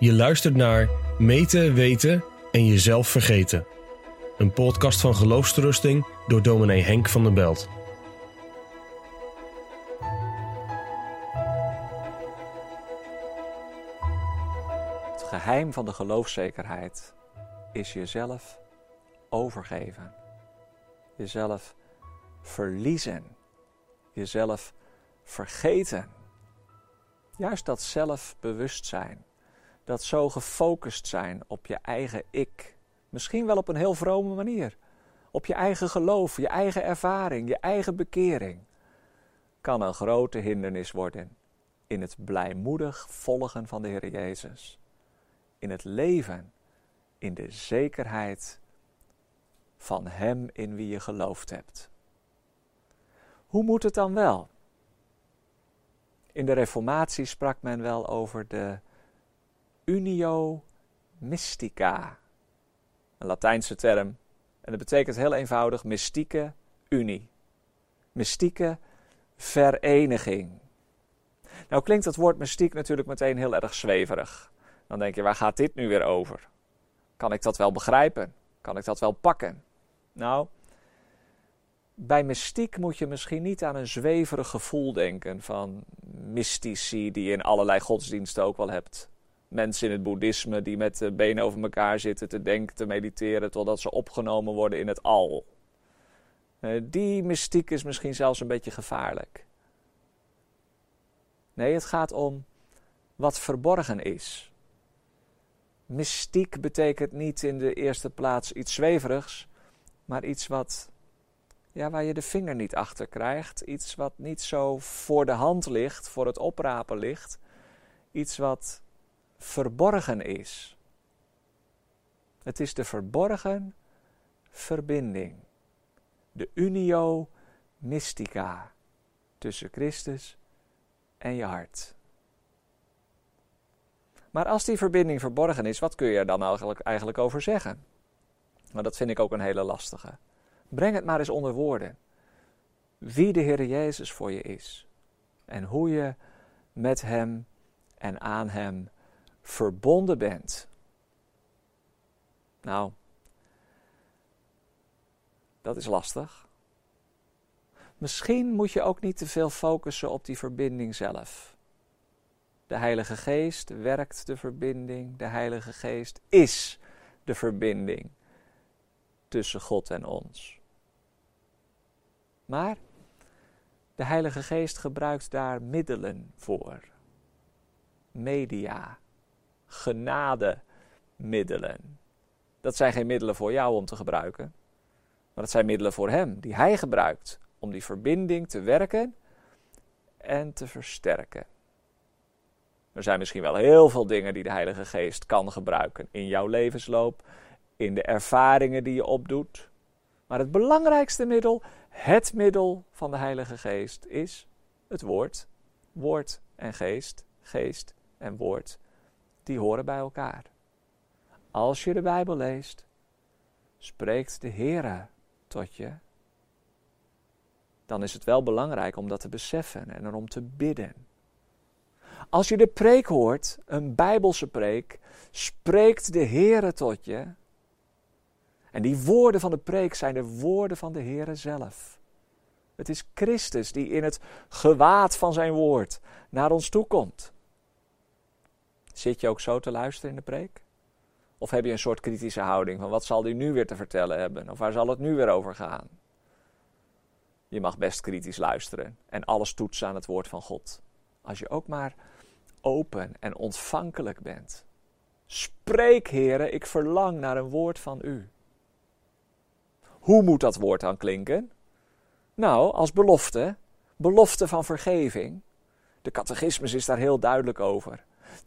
Je luistert naar Meten, Weten en Jezelf Vergeten. Een podcast van geloofsterusting door dominee Henk van der Belt. Het geheim van de geloofszekerheid is jezelf overgeven. Jezelf verliezen. Jezelf vergeten. Juist dat zelfbewustzijn. Dat zo gefocust zijn op je eigen ik. Misschien wel op een heel vrome manier. Op je eigen geloof, je eigen ervaring, je eigen bekering. Kan een grote hindernis worden in het blijmoedig volgen van de Heer Jezus. In het leven, in de zekerheid van Hem in wie je geloofd hebt. Hoe moet het dan wel? In de Reformatie sprak men wel over de unio mystica. Een Latijnse term. En dat betekent heel eenvoudig mystieke unie. Mystieke vereniging. Nou klinkt het woord mystiek natuurlijk meteen heel erg zweverig. Dan denk je, waar gaat dit nu weer over? Kan ik dat wel begrijpen? Kan ik dat wel pakken? Nou, bij mystiek moet je misschien niet aan een zweverig gevoel denken van mystici die je in allerlei godsdiensten ook wel hebt. Mensen in het boeddhisme die met de benen over elkaar zitten te denken, te mediteren, totdat ze opgenomen worden in het al. Eh, die mystiek is misschien zelfs een beetje gevaarlijk. Nee, het gaat om wat verborgen is. Mystiek betekent niet in de eerste plaats iets zweverigs, maar iets wat, ja, waar je de vinger niet achter krijgt. Iets wat niet zo voor de hand ligt, voor het oprapen ligt. Iets wat verborgen is. Het is de verborgen verbinding. De unio mystica tussen Christus en je hart. Maar als die verbinding verborgen is, wat kun je er dan eigenlijk, over zeggen? Maar dat vind ik ook een hele lastige. Breng het maar eens onder woorden. Wie de Heer Jezus voor je is. En hoe je met Hem en aan Hem verbonden bent. Nou, dat is lastig. Misschien moet je ook niet te veel focussen op die verbinding zelf. De Heilige Geest werkt de verbinding. De Heilige Geest is de verbinding tussen God en ons. Maar de Heilige Geest gebruikt daar middelen voor. Media, genademiddelen. Dat zijn geen middelen voor jou om te gebruiken, maar dat zijn middelen voor Hem, die Hij gebruikt om die verbinding te werken en te versterken. Er zijn misschien wel heel veel dingen die de Heilige Geest kan gebruiken in jouw levensloop, in de ervaringen die je opdoet. Maar het belangrijkste middel, het middel van de Heilige Geest, is het woord. Woord en geest, geest en woord, die horen bij elkaar. Als je de Bijbel leest, spreekt de Heere tot je. Dan is het wel belangrijk om dat te beseffen en erom te bidden. Als je de preek hoort, een Bijbelse preek, spreekt de Heere tot je. En die woorden van de preek zijn de woorden van de Heere zelf. Het is Christus die in het gewaad van zijn woord naar ons toe komt. Zit je ook zo te luisteren in de preek? Of heb je een soort kritische houding van wat zal hij nu weer te vertellen hebben? Of waar zal het nu weer over gaan? Je mag best kritisch luisteren en alles toetsen aan het woord van God. Als je ook maar open en ontvankelijk bent. Spreek, heren, ik verlang naar een woord van u. Hoe moet dat woord dan klinken? Nou, als belofte, belofte van vergeving. De catechismus is daar heel duidelijk over.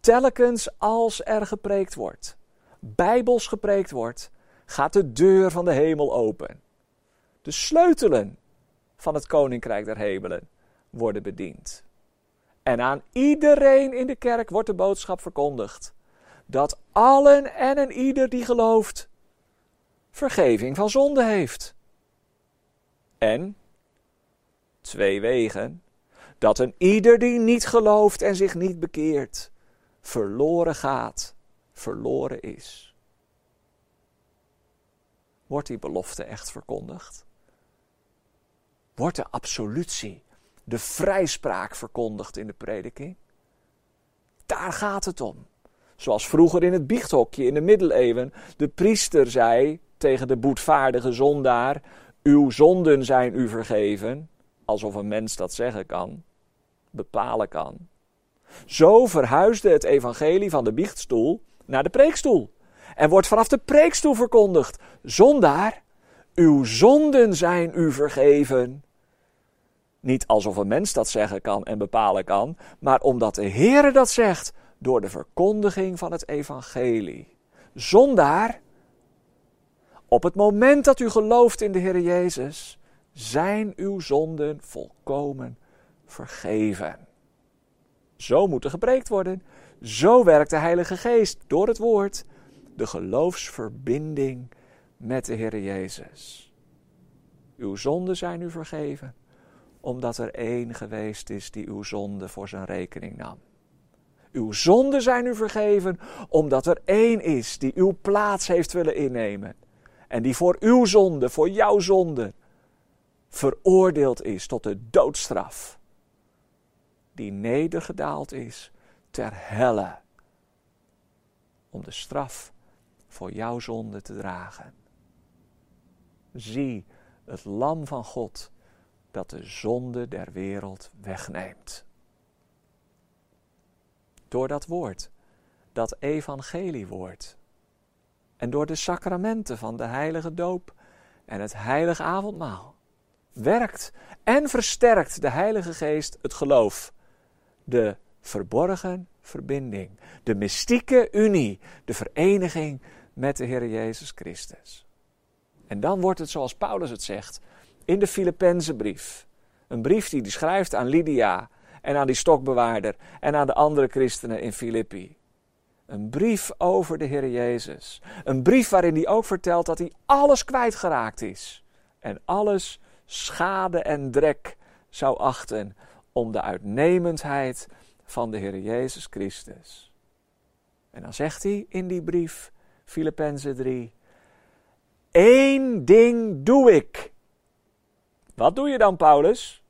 Telkens als er gepreekt wordt, bijbels gepreekt wordt, gaat de deur van de hemel open. De sleutelen van het koninkrijk der hemelen worden bediend. En aan iedereen in de kerk wordt de boodschap verkondigd dat allen en een ieder die gelooft vergeving van zonde heeft. En twee wegen dat een ieder die niet gelooft en zich niet bekeert verloren gaat, verloren is. Wordt die belofte echt verkondigd? Wordt de absolutie, de vrijspraak verkondigd in de prediking? Daar gaat het om. Zoals vroeger in het biechthokje in de middeleeuwen de priester zei tegen de boetvaardige zondaar: Uw zonden zijn u vergeven. Alsof een mens dat zeggen kan, bepalen kan. Zo verhuisde het evangelie van de biechtstoel naar de preekstoel. En wordt vanaf de preekstoel verkondigd: Zondaar, uw zonden zijn u vergeven. Niet alsof een mens dat zeggen kan en bepalen kan, maar omdat de Heere dat zegt door de verkondiging van het evangelie. Zondaar, op het moment dat u gelooft in de Heer Jezus, zijn uw zonden volkomen vergeven. Zo moet er gepreekt worden. Zo werkt de Heilige Geest door het woord de geloofsverbinding met de Heer Jezus. Uw zonden zijn u vergeven, omdat er één geweest is die uw zonde voor zijn rekening nam. Uw zonden zijn u vergeven, omdat er één is die uw plaats heeft willen innemen. En die voor uw zonde, voor jouw zonde, veroordeeld is tot de doodstraf. Die nedergedaald is ter helle. Om de straf voor jouw zonde te dragen. Zie het lam van God dat de zonde der wereld wegneemt. Door dat woord, dat evangeliewoord. En door de sacramenten van de heilige doop en het heilige avondmaal. Werkt en versterkt de Heilige Geest het geloof. De verborgen verbinding, de mystieke unie, de vereniging met de Heer Jezus Christus. En dan wordt het zoals Paulus het zegt in de Filippenzenbrief. Een brief die hij schrijft aan Lydia en aan die stokbewaarder en aan de andere christenen in Filippi. Een brief over de Heer Jezus. Een brief waarin hij ook vertelt dat hij alles kwijtgeraakt is. En alles schade en drek zou achten om de uitnemendheid van de Heer Jezus Christus. En dan zegt hij in die brief, Filippenzen 3, Eén ding doe ik. Wat doe je dan, Paulus?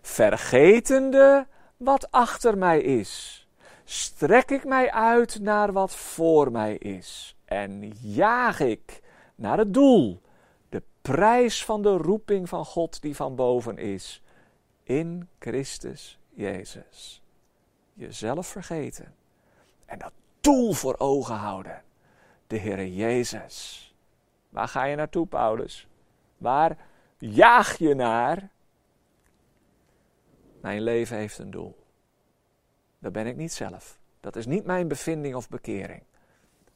Vergetende wat achter mij is, strek ik mij uit naar wat voor mij is en jaag ik naar het doel, de prijs van de roeping van God die van boven is, in Christus Jezus. Jezelf vergeten en dat doel voor ogen houden, de Heer Jezus. Waar ga je naartoe, Paulus? Waar jaag je naar? Mijn leven heeft een doel. Dat ben ik niet zelf. Dat is niet mijn bevinding of bekering.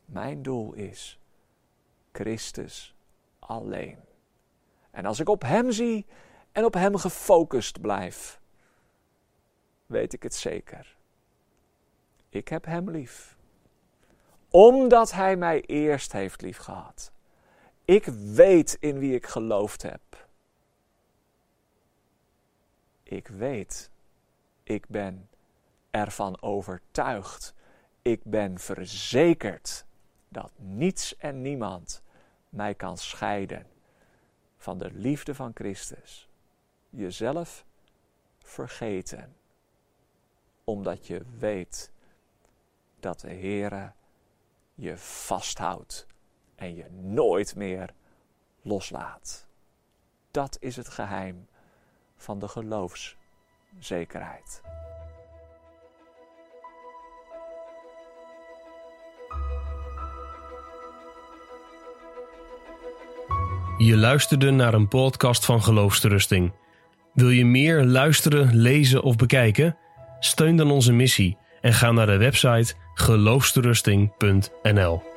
Mijn doel is Christus alleen. En als ik op Hem zie en op Hem gefocust blijf, weet ik het zeker. Ik heb Hem lief. Omdat Hij mij eerst heeft liefgehad. Ik weet in wie ik geloofd heb. Ik weet. Ik ben ervan overtuigd. Ik ben verzekerd dat niets en niemand mij kan scheiden van de liefde van Christus. Jezelf vergeten, omdat je weet dat de Heere je vasthoudt en je nooit meer loslaat. Dat is het geheim van de geloofszekerheid. Je luisterde naar een podcast van Geloofsterusting. Wil je meer luisteren, lezen of bekijken? Steun dan onze missie en ga naar de website geloofsterusting.nl.